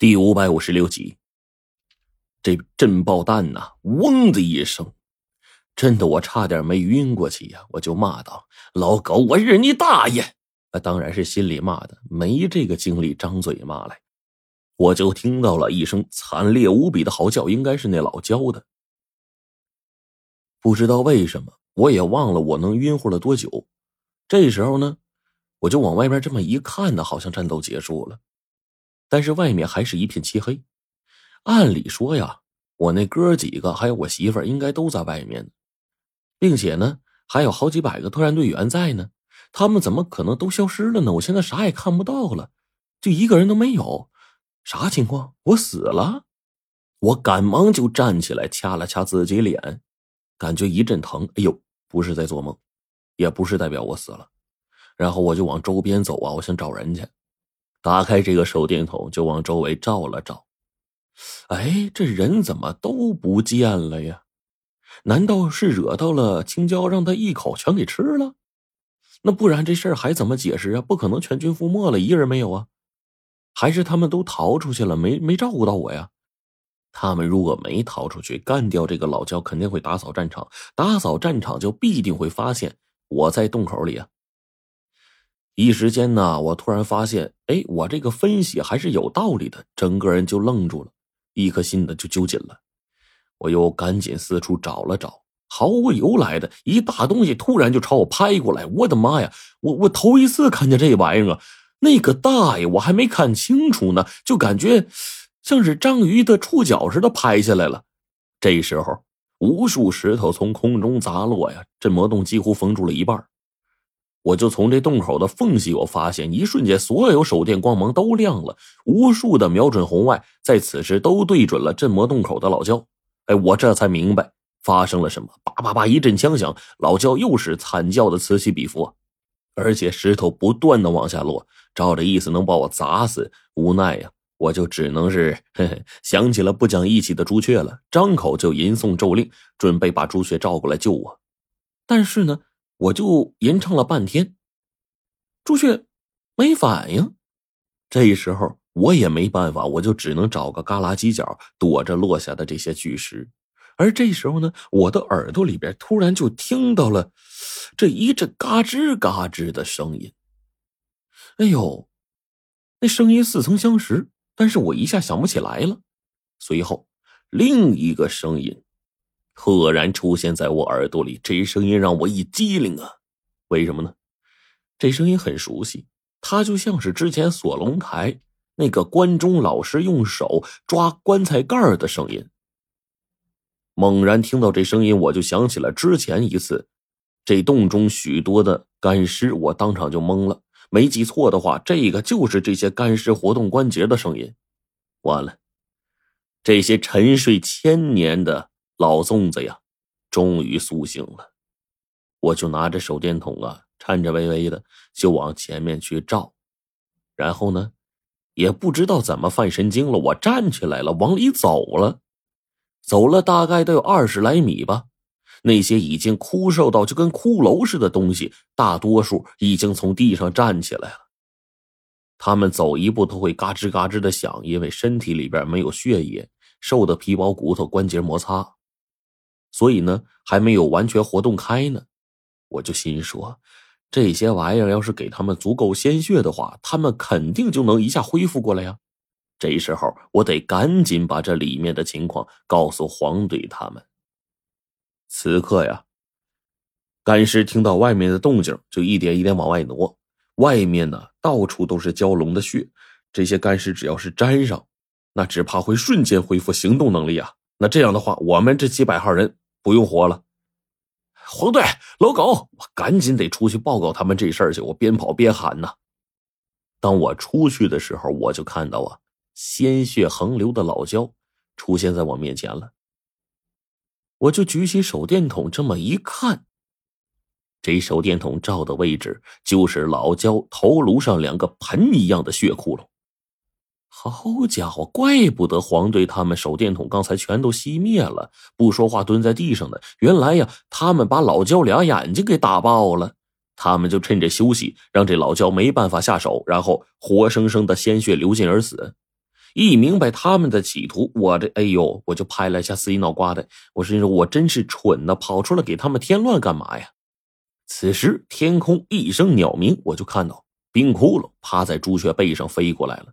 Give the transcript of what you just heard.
第五百五十六集，这震爆弹呐，嗡的一声，震得我差点没晕过去呀！我就骂道：“老狗，我日你大爷！”啊，当然是心里骂的，没这个精力张嘴骂来。我就听到了一声惨烈无比的嚎叫，应该是那老焦的。不知道为什么，我也忘了我能晕乎了多久。这时候呢，我就往外边这么一看呢，好像战斗结束了。但是外面还是一片漆黑，按理说呀，我那哥几个还有我媳妇儿应该都在外面，并且呢，还有好几百个特战队员在呢，他们怎么可能都消失了呢？我现在啥也看不到了，就一个人都没有，啥情况？我死了？我赶忙就站起来掐了掐自己脸，感觉一阵疼。哎呦，不是在做梦，也不是代表我死了。然后我就往周边走啊，我想找人去。打开这个手电筒，就往周围照了照。哎，这人怎么都不见了呀？难道是惹到了青椒，让他一口全给吃了？那不然这事儿还怎么解释啊？不可能全军覆没了，一人没有啊？还是他们都逃出去了，没没照顾到我呀？他们如果没逃出去，干掉这个老焦，肯定会打扫战场。打扫战场就必定会发现我在洞口里啊。一时间呢，我突然发现，哎，我这个分析还是有道理的，整个人就愣住了，一颗心的就揪紧了。我又赶紧四处找了找，毫无由来的一大东西突然就朝我拍过来，我的妈呀！我我头一次看见这玩意儿啊，那个大呀，我还没看清楚呢，就感觉像是章鱼的触角似的拍下来了。这时候，无数石头从空中砸落呀，这魔洞几乎封住了一半。我就从这洞口的缝隙，我发现一瞬间，所有手电光芒都亮了，无数的瞄准红外在此时都对准了镇魔洞口的老焦。哎，我这才明白发生了什么。叭叭叭，一阵枪响，老焦又是惨叫的此起彼伏，而且石头不断的往下落，照着意思能把我砸死。无奈呀，我就只能是嘿嘿想起了不讲义气的朱雀了，张口就吟诵咒令，准备把朱雀召过来救我。但是呢。我就吟唱了半天，朱雀没反应。这时候我也没办法，我就只能找个旮旯犄角躲着落下的这些巨石。而这时候呢，我的耳朵里边突然就听到了这一阵嘎吱嘎吱的声音。哎呦，那声音似曾相识，但是我一下想不起来了。随后，另一个声音。赫然出现在我耳朵里，这声音让我一激灵啊！为什么呢？这声音很熟悉，它就像是之前锁龙台那个关中老师用手抓棺材盖的声音。猛然听到这声音，我就想起了之前一次，这洞中许多的干尸，我当场就懵了。没记错的话，这个就是这些干尸活动关节的声音。完了，这些沉睡千年的。老粽子呀，终于苏醒了，我就拿着手电筒啊，颤颤巍巍的就往前面去照，然后呢，也不知道怎么犯神经了，我站起来了，往里走了，走了大概都有二十来米吧。那些已经枯瘦到就跟骷髅似的东西，大多数已经从地上站起来了。他们走一步都会嘎吱嘎吱的响，因为身体里边没有血液，瘦的皮包骨头、关节摩擦。所以呢，还没有完全活动开呢，我就心说，这些玩意儿要是给他们足够鲜血的话，他们肯定就能一下恢复过来呀。这时候，我得赶紧把这里面的情况告诉黄队他们。此刻呀，干尸听到外面的动静，就一点一点往外挪。外面呢，到处都是蛟龙的血，这些干尸只要是沾上，那只怕会瞬间恢复行动能力啊。那这样的话，我们这几百号人。不用活了，黄队、老狗，我赶紧得出去报告他们这事儿去。我边跑边喊呢。当我出去的时候，我就看到啊，鲜血横流的老焦出现在我面前了。我就举起手电筒，这么一看，这手电筒照的位置就是老焦头颅上两个盆一样的血窟窿。好家伙，怪不得黄队他们手电筒刚才全都熄灭了，不说话蹲在地上的。原来呀，他们把老焦俩眼睛给打爆了。他们就趁着休息，让这老焦没办法下手，然后活生生的鲜血流尽而死。一明白他们的企图，我这哎呦，我就拍了一下自己脑瓜子。我心说，我真是蠢呐，跑出来给他们添乱干嘛呀？此时天空一声鸟鸣，我就看到冰窟窿趴在朱雀背上飞过来了。